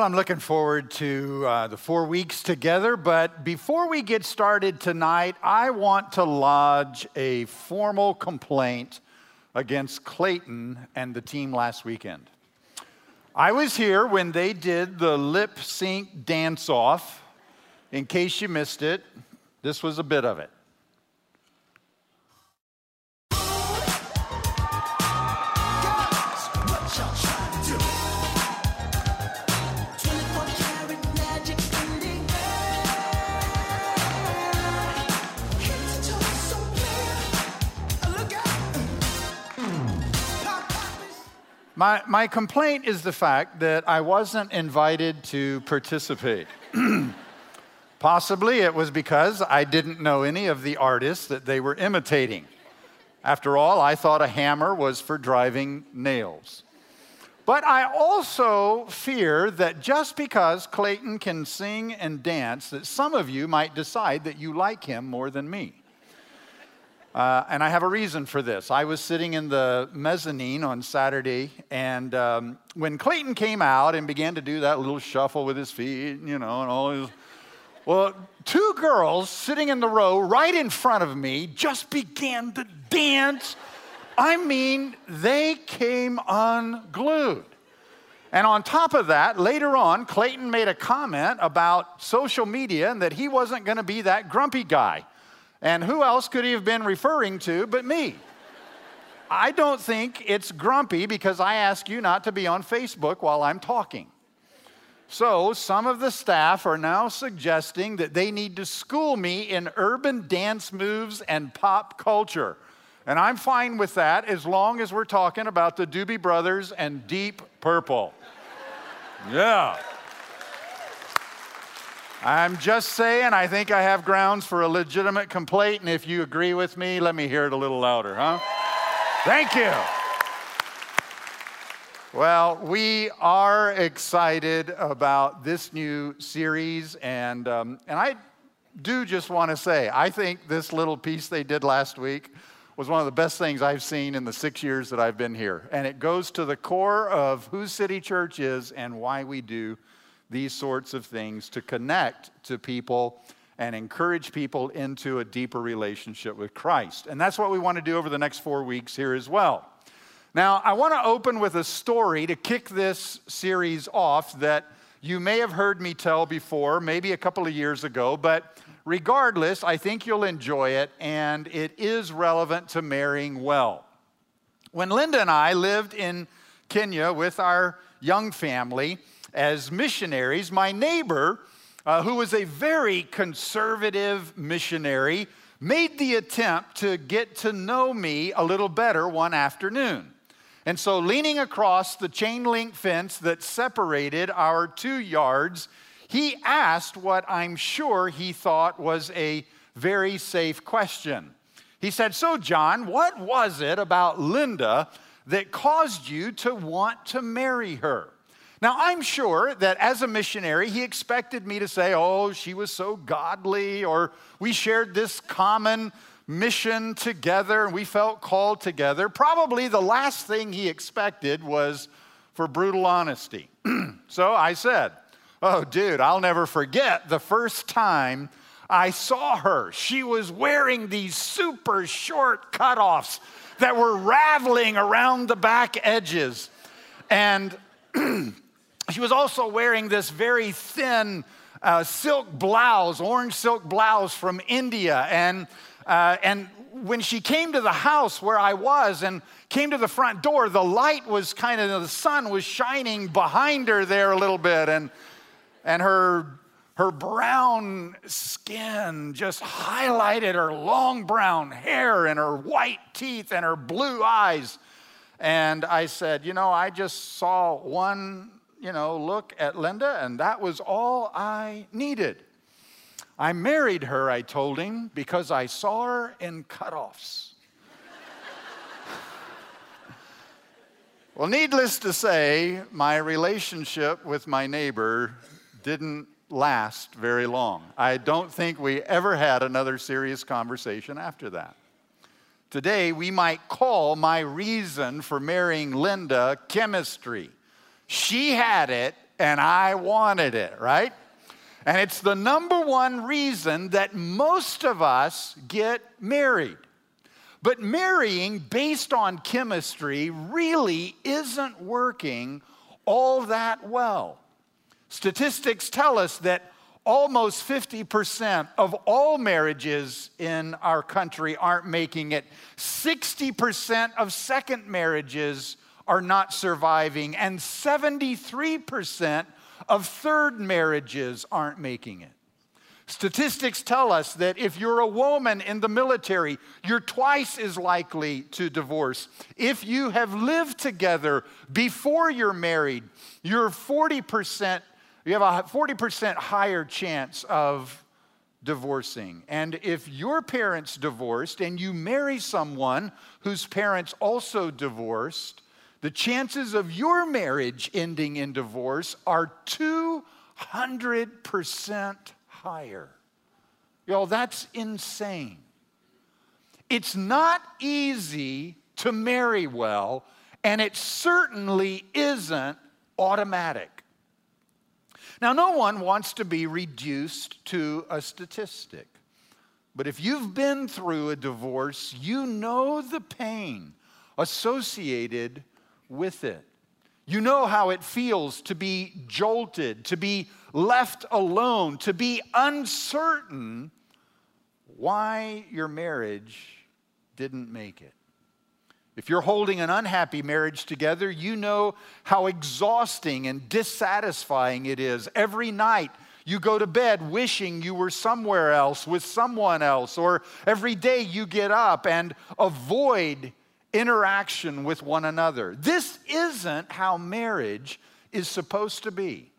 Well, I'm looking forward to uh, the four weeks together, but before we get started tonight, I want to lodge a formal complaint against Clayton and the team last weekend. I was here when they did the lip sync dance off. In case you missed it, this was a bit of it. My, my complaint is the fact that I wasn't invited to participate. Possibly it was because I didn't know any of the artists that they were imitating. After all, I thought a hammer was for driving nails. But I also fear that just because Clayton can sing and dance, that some of you might decide that you like him more than me. Uh, and I have a reason for this. I was sitting in the mezzanine on Saturday, and um, when Clayton came out and began to do that little shuffle with his feet, you know, and all his. Well, two girls sitting in the row right in front of me just began to dance. I mean, they came unglued. And on top of that, later on, Clayton made a comment about social media and that he wasn't going to be that grumpy guy. And who else could he have been referring to but me? I don't think it's grumpy because I ask you not to be on Facebook while I'm talking. So, some of the staff are now suggesting that they need to school me in urban dance moves and pop culture. And I'm fine with that as long as we're talking about the Doobie Brothers and Deep Purple. Yeah. I'm just saying, I think I have grounds for a legitimate complaint, and if you agree with me, let me hear it a little louder, huh? Thank you. Well, we are excited about this new series, and, um, and I do just want to say, I think this little piece they did last week was one of the best things I've seen in the six years that I've been here. And it goes to the core of who City Church is and why we do these sorts of things to connect to people and encourage people into a deeper relationship with Christ. And that's what we want to do over the next four weeks here as well. Now, I want to open with a story to kick this series off that you may have heard me tell before, maybe a couple of years ago, but regardless, I think you'll enjoy it, and it is relevant to marrying well. When Linda and I lived in Kenya with our young family, as missionaries, my neighbor, uh, who was a very conservative missionary, made the attempt to get to know me a little better one afternoon. And so, leaning across the chain link fence that separated our two yards, he asked what I'm sure he thought was a very safe question. He said, So, John, what was it about Linda that caused you to want to marry her? Now, I'm sure that as a missionary, he expected me to say, oh, she was so godly, or we shared this common mission together and we felt called together. Probably the last thing he expected was for brutal honesty. so I said, oh, dude, I'll never forget the first time I saw her. She was wearing these super short cutoffs that were raveling around the back edges. And She was also wearing this very thin uh, silk blouse, orange silk blouse from India. And, uh, and when she came to the house where I was and came to the front door, the light was kind of, the sun was shining behind her there a little bit. And, and her, her brown skin just highlighted her long brown hair and her white teeth and her blue eyes. And I said, You know, I just saw one you know, look at Linda, and that was all I needed. I married her, I told him, because I saw her in cutoffs. well, needless to say, my relationship with my neighbor didn't last very long. I don't think we ever had another serious conversation after that. Today, we might call my reason for marrying Linda chemistry. She had it and I wanted it, right? And it's the number one reason that most of us get married. But marrying based on chemistry really isn't working all that well. Statistics tell us that almost 50% of all marriages in our country aren't making it. 60% of second marriages are not surviving, and 73% of third marriages aren't making it. Statistics tell us that if you're a woman in the military, you're twice as likely to divorce. If you have lived together before you're married, you're 40%, you have a 40% higher chance of divorcing. And if your parents divorced and you marry someone whose parents also divorced, the chances of your marriage ending in divorce are 200% higher. Y'all, that's insane. It's not easy to marry well, and it certainly isn't automatic. Now, no one wants to be reduced to a statistic. But if you've been through a divorce, you know the pain associated with it. You know how it feels to be jolted, to be left alone, to be uncertain why your marriage didn't make it. If you're holding an unhappy marriage together, you know how exhausting and dissatisfying it is. Every night you go to bed wishing you were somewhere else with someone else, or every day you get up and avoid interaction with one another. This isn't how marriage is supposed to be.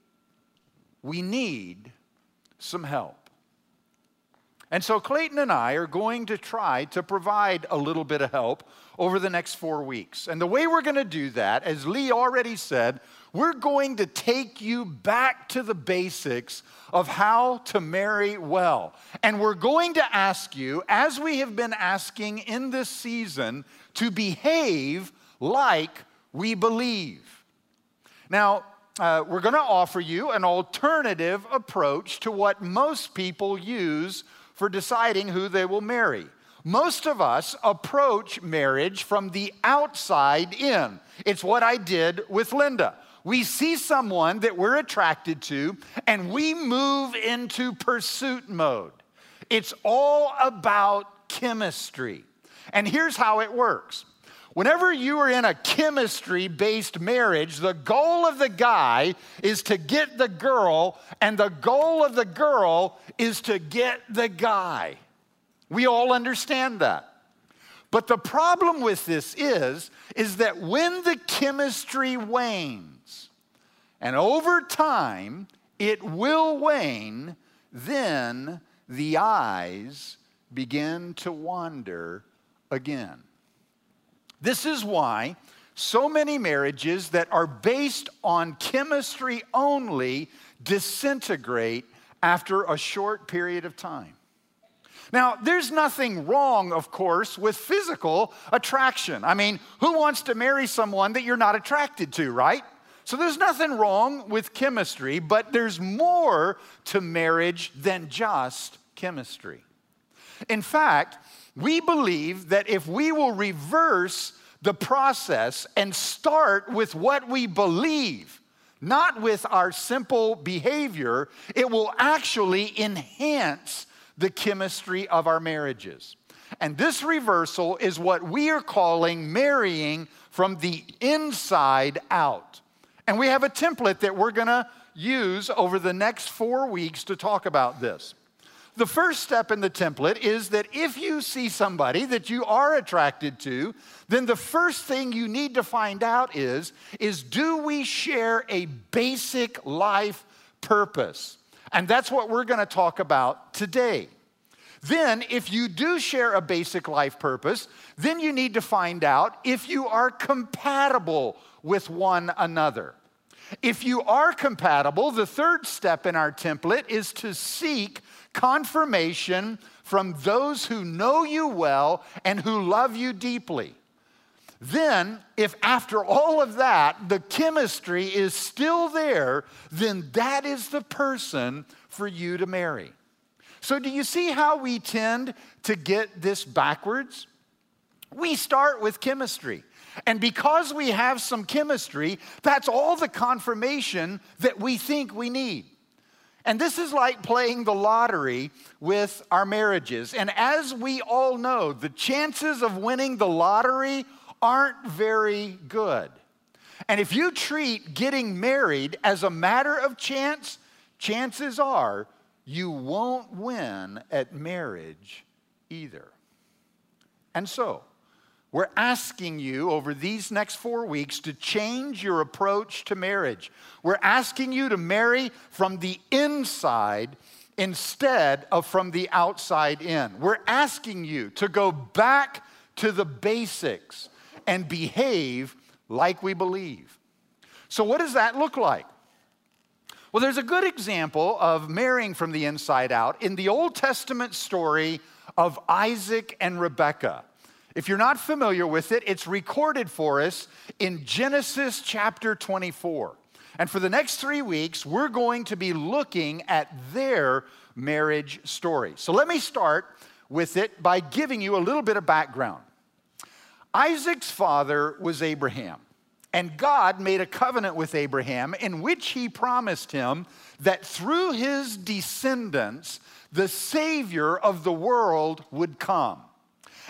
We need some help. And so Clayton and I are going to try to provide a little bit of help over the next four weeks. And the way we're going to do that, as Lee already said, we're going to take you back to the basics of how to marry well. And we're going to ask you, as we have been asking in this season, to behave like we believe. Now, uh, we're going to offer you an alternative approach to what most people use for deciding who they will marry. Most of us approach marriage from the outside in. It's what I did with Linda. We see someone that we're attracted to and we move into pursuit mode. It's all about chemistry. And here's how it works. Whenever you are in a chemistry based marriage, the goal of the guy is to get the girl, and the goal of the girl is to get the guy. We all understand that. But the problem with this is is that when the chemistry wanes, and over time it will wane, then the eyes begin to wander again. This is why so many marriages that are based on chemistry only disintegrate after a short period of time. Now, there's nothing wrong, of course, with physical attraction. I mean, who wants to marry someone that you're not attracted to, right? So there's nothing wrong with chemistry, but there's more to marriage than just chemistry. In fact, we believe that if we will reverse the process and start with what we believe, not with our simple behavior, it will actually enhance the chemistry of our marriages. And this reversal is what we are calling marrying from the inside out. And we have a template that we're gonna use over the next four weeks to talk about this. The first step in the template is that if you see somebody that you are attracted to, then the first thing you need to find out is is do we share a basic life purpose? And that's what we're going to talk about today. Then, if you do share a basic life purpose, then you need to find out if you are compatible with one another. If you are compatible, the third step in our template is to seek confirmation from those who know you well and who love you deeply. then if after all of that the chemistry is still there, then that is the person for you to marry. So, do you see how we tend to get this backwards? We start with chemistry. And because we have some chemistry, that's all the confirmation that we think we need. And this is like playing the lottery with our marriages. And as we all know, the chances of winning the lottery aren't very good. And if you treat getting married as a matter of chance, chances are you won't win at marriage either. And so, we're asking you over these next four weeks to change your approach to marriage. We're asking you to marry from the inside instead of from the outside in. We're asking you to go back to the basics and behave like we believe. So, what does that look like? Well, there's a good example of marrying from the inside out in the Old Testament story of Isaac and Rebekah. If you're not familiar with it, it's recorded for us in Genesis chapter 24. And for the next three weeks, we're going to be looking at their marriage story. So let me start with it by giving you a little bit of background. Isaac's father was Abraham, and God made a covenant with Abraham in which he promised him that through his descendants, the Savior of the world would come.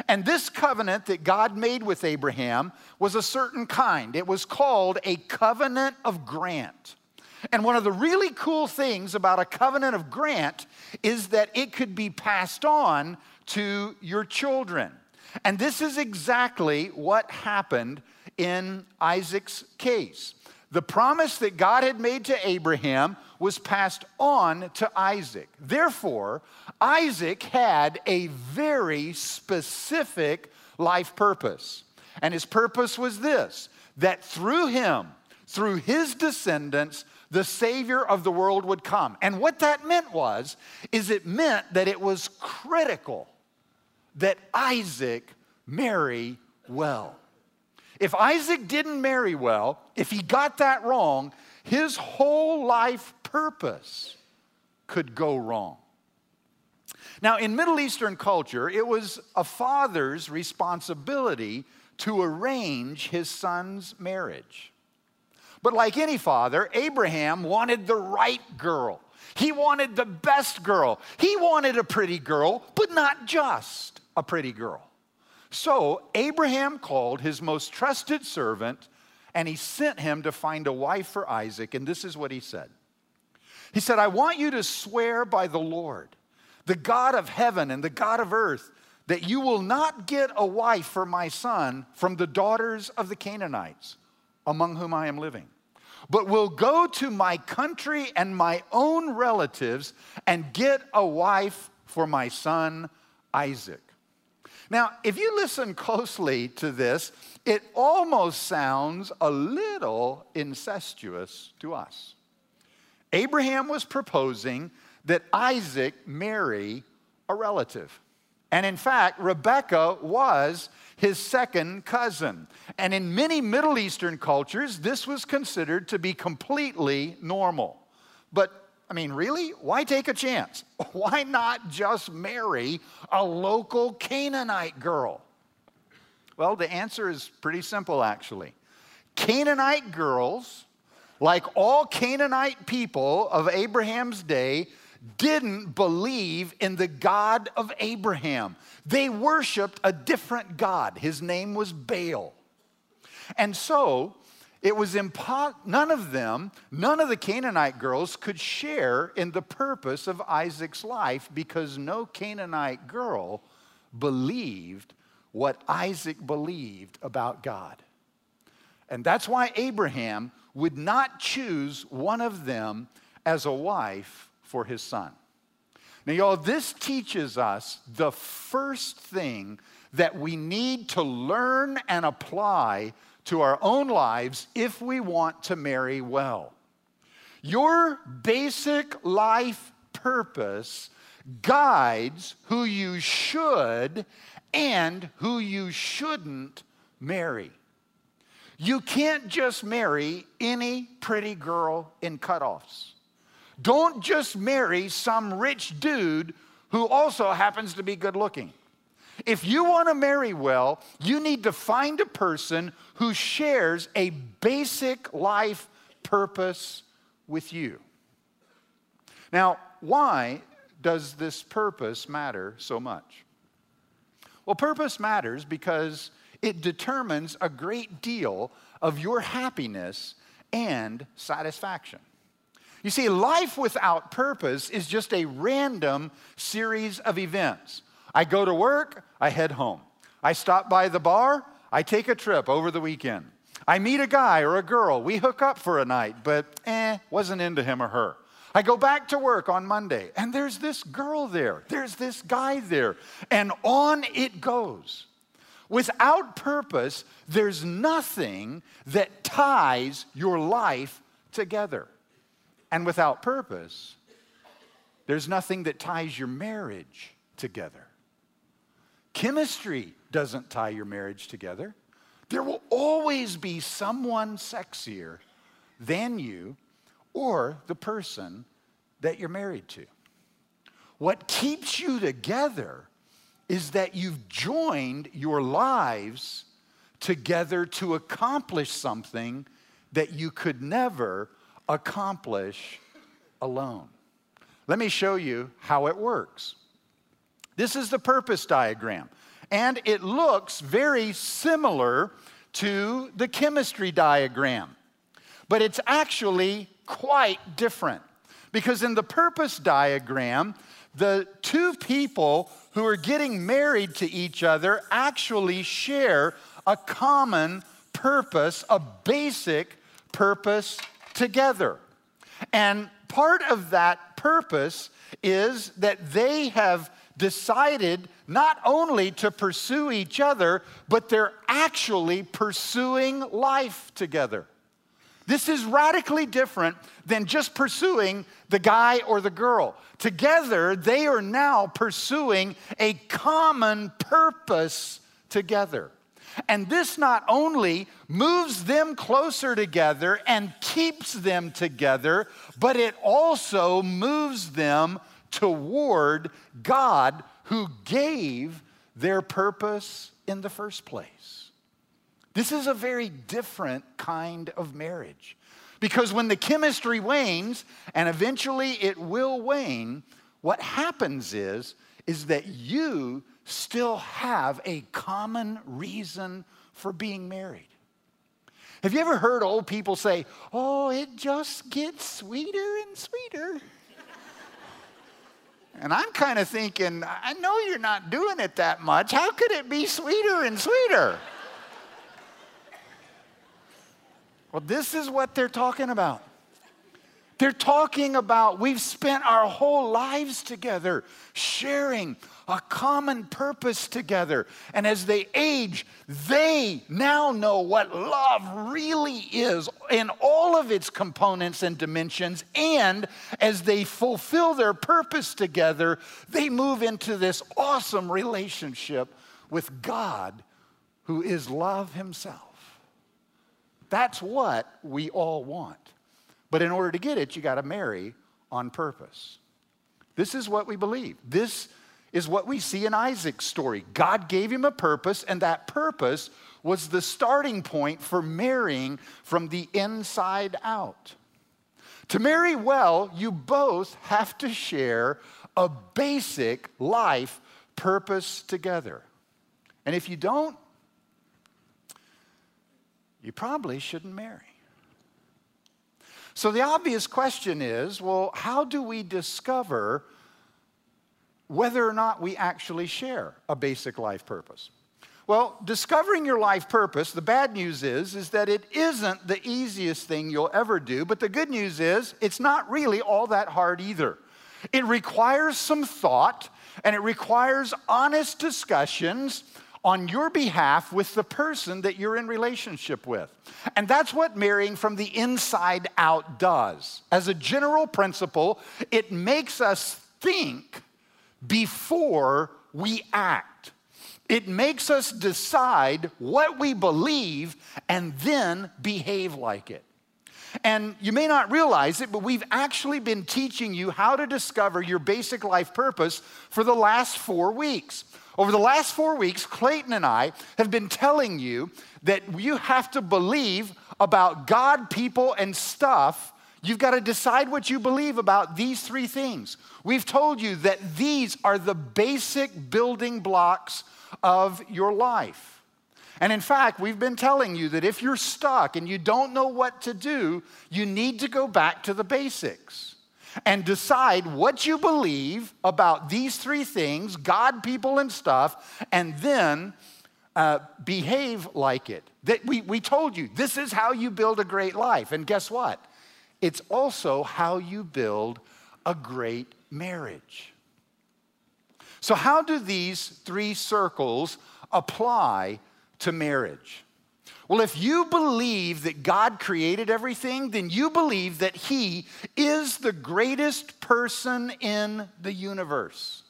And this covenant that God made with Abraham was a certain kind. It was called a covenant of grant. And one of the really cool things about a covenant of grant is that it could be passed on to your children. And this is exactly what happened in Isaac's case. The promise that God had made to Abraham was passed on to Isaac. Therefore, Isaac had a very specific life purpose. And his purpose was this that through him, through his descendants, the Savior of the world would come. And what that meant was, is it meant that it was critical that Isaac marry well. If Isaac didn't marry well, if he got that wrong, his whole life purpose could go wrong. Now, in Middle Eastern culture, it was a father's responsibility to arrange his son's marriage. But like any father, Abraham wanted the right girl. He wanted the best girl. He wanted a pretty girl, but not just a pretty girl. So Abraham called his most trusted servant and he sent him to find a wife for Isaac. And this is what he said He said, I want you to swear by the Lord, the God of heaven and the God of earth, that you will not get a wife for my son from the daughters of the Canaanites, among whom I am living, but will go to my country and my own relatives and get a wife for my son Isaac. Now, if you listen closely to this, it almost sounds a little incestuous to us. Abraham was proposing that Isaac marry a relative. And in fact, Rebekah was his second cousin. And in many Middle Eastern cultures, this was considered to be completely normal. But I mean, really? Why take a chance? Why not just marry a local Canaanite girl? Well, the answer is pretty simple, actually. Canaanite girls, like all Canaanite people of Abraham's day, didn't believe in the God of Abraham. They worshiped a different God. His name was Baal. And so, it was impo- none of them, none of the Canaanite girls could share in the purpose of Isaac's life because no Canaanite girl believed what Isaac believed about God. And that's why Abraham would not choose one of them as a wife for his son. Now, y'all, this teaches us the first thing that we need to learn and apply to our own lives if we want to marry well. Your basic life purpose guides who you should and who you shouldn't marry. You can't just marry any pretty girl in cutoffs. Don't just marry some rich dude who also happens to be good looking. If you want to marry well, you need to find a person who shares a basic life purpose with you. Now, why does this purpose matter so much? Well, purpose matters because it determines a great deal of your happiness and satisfaction. You see, life without purpose is just a random series of events. I go to work, I head home. I stop by the bar, I take a trip over the weekend. I meet a guy or a girl, we hook up for a night, but eh, wasn't into him or her. I go back to work on Monday, and there's this girl there, there's this guy there, and on it goes. Without purpose, there's nothing that ties your life together. And without purpose, there's nothing that ties your marriage together. Chemistry doesn't tie your marriage together. There will always be someone sexier than you or the person that you're married to. What keeps you together is that you've joined your lives together to accomplish something that you could never accomplish alone. Let me show you how it works. This is the purpose diagram, and it looks very similar to the chemistry diagram, but it's actually quite different. Because in the purpose diagram, the two people who are getting married to each other actually share a common purpose, a basic purpose together. And part of that purpose is that they have decided not only to pursue each other, but they're actually pursuing life together. This is radically different than just pursuing the guy or the girl. Together, they are now pursuing a common purpose together. And this not only moves them closer together and keeps them together, but it also moves them toward God who gave their purpose in the first place. This is a very different kind of marriage. Because when the chemistry wanes, and eventually it will wane, what happens is, is that you still have a common reason for being married. Have you ever heard old people say, oh, it just gets sweeter and sweeter? And I'm kind of thinking, I know you're not doing it that much. How could it be sweeter and sweeter? well, this is what they're talking about. They're talking about we've spent our whole lives together sharing a common purpose together. And as they age, they now know what love really is in all of its components and dimensions. And as they fulfill their purpose together, they move into this awesome relationship with God, who is love Himself. That's what we all want. But in order to get it, you got to marry on purpose. This is what we believe. This is what we see in Isaac's story. God gave him a purpose, and that purpose was the starting point for marrying from the inside out. To marry well, you both have to share a basic life purpose together. And if you don't, you probably shouldn't marry. So the obvious question is well, how do we discover whether or not we actually share a basic life purpose? Well, discovering your life purpose, the bad news is is that it isn't the easiest thing you'll ever do, but the good news is it's not really all that hard either. It requires some thought and it requires honest discussions on your behalf with the person that you're in relationship with. And that's what marrying from the inside out does. As a general principle, it makes us think before we act. It makes us decide what we believe and then behave like it. And you may not realize it, but we've actually been teaching you how to discover your basic life purpose for the last four weeks. Over the last four weeks, Clayton and I have been telling you that you have to believe about God, people, and stuff. You've got to decide what you believe about these three things. We've told you that these are the basic building blocks of your life. And in fact, we've been telling you that if you're stuck and you don't know what to do, you need to go back to the basics and decide what you believe about these three things God, people, and stuff, and then uh, behave like it. That we, we told you this is how you build a great life. And guess what? It's also how you build a great marriage. So, how do these three circles apply to marriage? Well, if you believe that God created everything, then you believe that He is the greatest person in the universe.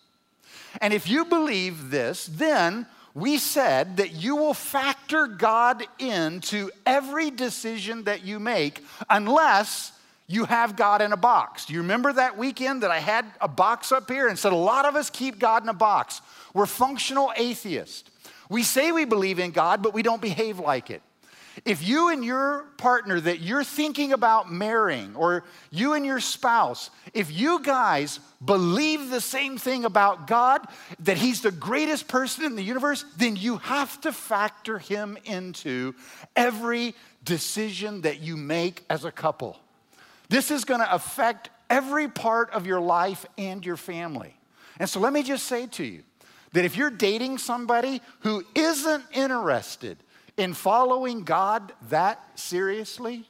And if you believe this, then we said that you will factor God into every decision that you make unless you have God in a box. Do you remember that weekend that I had a box up here and said a lot of us keep God in a box? We're functional atheists. We say we believe in God, but we don't behave like it. If you and your partner that you're thinking about marrying, or you and your spouse, if you guys believe the same thing about God, that He's the greatest person in the universe, then you have to factor Him into every decision that you make as a couple. This is going to affect every part of your life and your family. And so let me just say to you that if you're dating somebody who isn't interested in following God that seriously,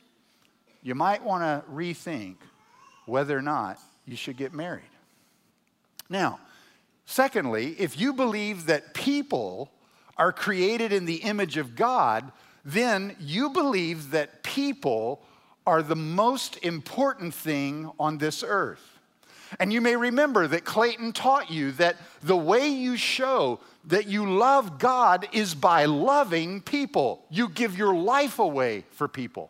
you might want to rethink whether or not you should get married. Now, secondly, if you believe that people are created in the image of God, then you believe that people are the most important thing on this earth. And you may remember that Clayton taught you that the way you show that you love God is by loving people. You give your life away for people.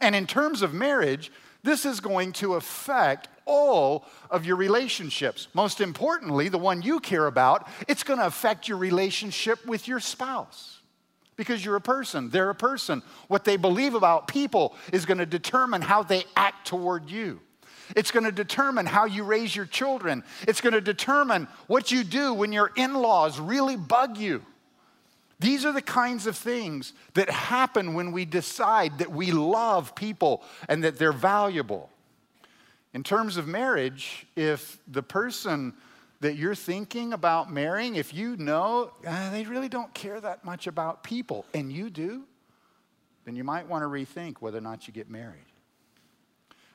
And in terms of marriage, this is going to affect all of your relationships. Most importantly, the one you care about, it's going to affect your relationship with your spouse. Because you're a person, they're a person. What they believe about people is going to determine how they act toward you. It's going to determine how you raise your children. It's going to determine what you do when your in laws really bug you. These are the kinds of things that happen when we decide that we love people and that they're valuable. In terms of marriage, if the person that you're thinking about marrying, if you know uh, they really don't care that much about people and you do, then you might want to rethink whether or not you get married.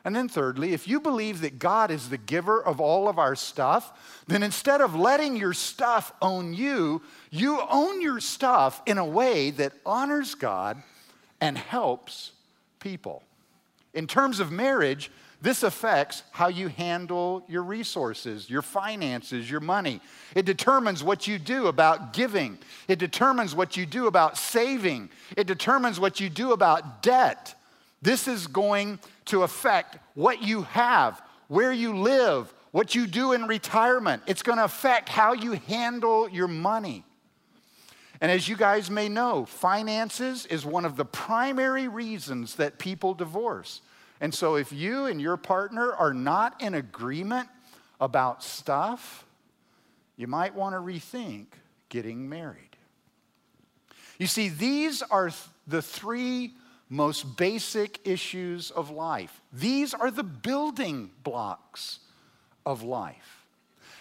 And then, thirdly, if you believe that God is the giver of all of our stuff, then instead of letting your stuff own you, you own your stuff in a way that honors God and helps people. In terms of marriage, this affects how you handle your resources, your finances, your money. It determines what you do about giving. It determines what you do about saving. It determines what you do about debt. This is going to affect what you have, where you live, what you do in retirement. It's going to affect how you handle your money. And as you guys may know, finances is one of the primary reasons that people divorce. And so if you and your partner are not in agreement about stuff, you might want to rethink getting married. You see, these are the three most basic issues of life. These are the building blocks of life.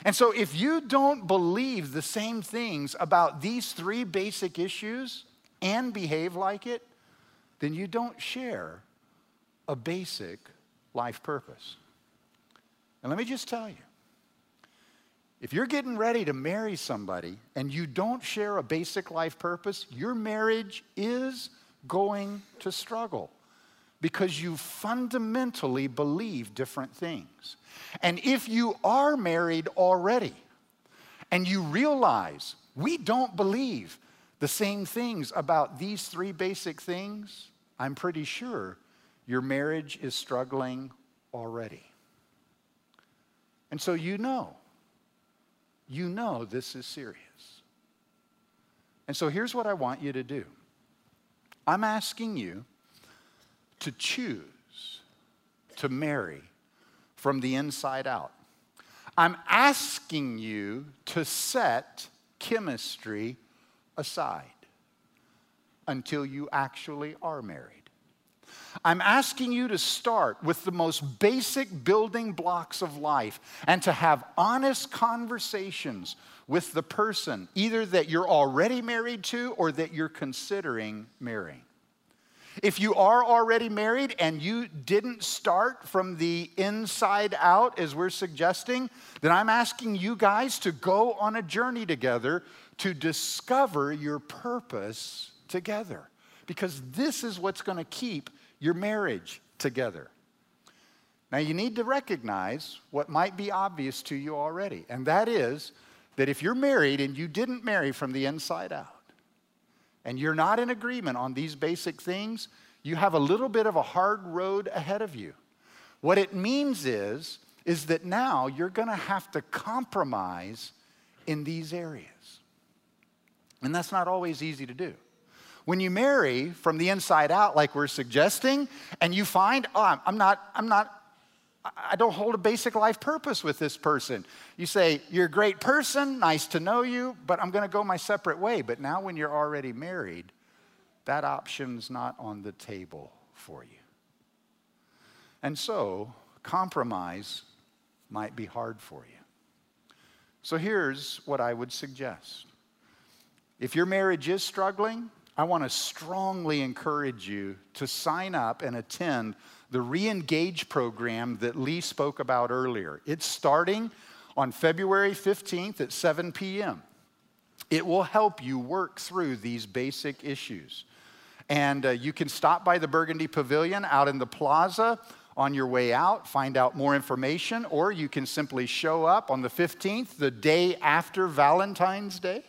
And so, if you don't believe the same things about these three basic issues and behave like it, then you don't share a basic life purpose. And let me just tell you if you're getting ready to marry somebody and you don't share a basic life purpose, your marriage is going to struggle because you fundamentally believe different things. And if you are married already and you realize we don't believe the same things about these three basic things, I'm pretty sure your marriage is struggling already. And so you know, you know this is serious. And so here's what I want you to do I'm asking you to choose to marry from the inside out. I'm asking you to set chemistry aside until you actually are married. I'm asking you to start with the most basic building blocks of life and to have honest conversations with the person, either that you're already married to or that you're considering marrying. If you are already married and you didn't start from the inside out, as we're suggesting, then I'm asking you guys to go on a journey together to discover your purpose together. Because this is what's going to keep your marriage together. Now, you need to recognize what might be obvious to you already, and that is that if you're married and you didn't marry from the inside out, and you're not in agreement on these basic things, you have a little bit of a hard road ahead of you. What it means is, is that now you're going to have to compromise in these areas. And that's not always easy to do. When you marry from the inside out, like we're suggesting, and you find, oh, I'm not, I'm not, I don't hold a basic life purpose with this person. You say, You're a great person, nice to know you, but I'm going to go my separate way. But now, when you're already married, that option's not on the table for you. And so, compromise might be hard for you. So, here's what I would suggest if your marriage is struggling, I want to strongly encourage you to sign up and attend the Reengage program that Lee spoke about earlier. It's starting on February 15th at 7 p.m. It will help you work through these basic issues. And uh, you can stop by the Burgundy Pavilion out in the plaza on your way out, find out more information, or you can simply show up on the 15th, the day after Valentine's Day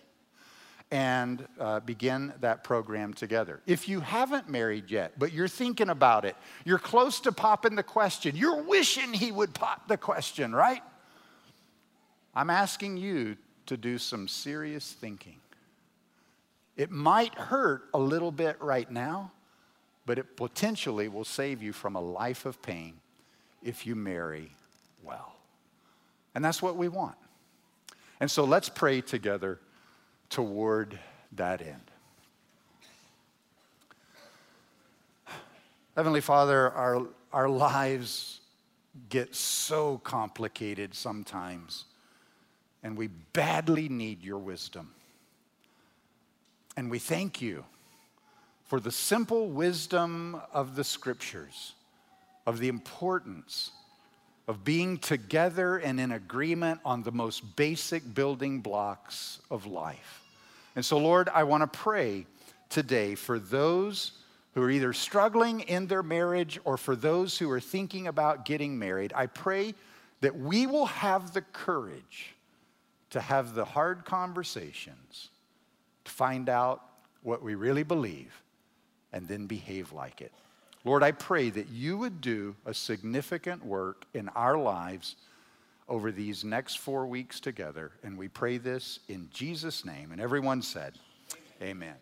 and uh, begin that program together. If you haven't married yet, but you're thinking about it, you're close to popping the question, you're wishing he would pop the question, right? I'm asking you to do some serious thinking. It might hurt a little bit right now, but it potentially will save you from a life of pain if you marry well. And that's what we want. And so let's pray together toward that end. Heavenly Father, our, our lives get so complicated sometimes, and we badly need your wisdom. And we thank you for the simple wisdom of the scriptures, of the importance of being together and in agreement on the most basic building blocks of life. And so, Lord, I want to pray today for those who are either struggling in their marriage or for those who are thinking about getting married. I pray that we will have the courage to have the hard conversations, to find out what we really believe, and then behave like it. Lord, I pray that you would do a significant work in our lives over these next four weeks together. And we pray this in Jesus' name. And everyone said, Amen.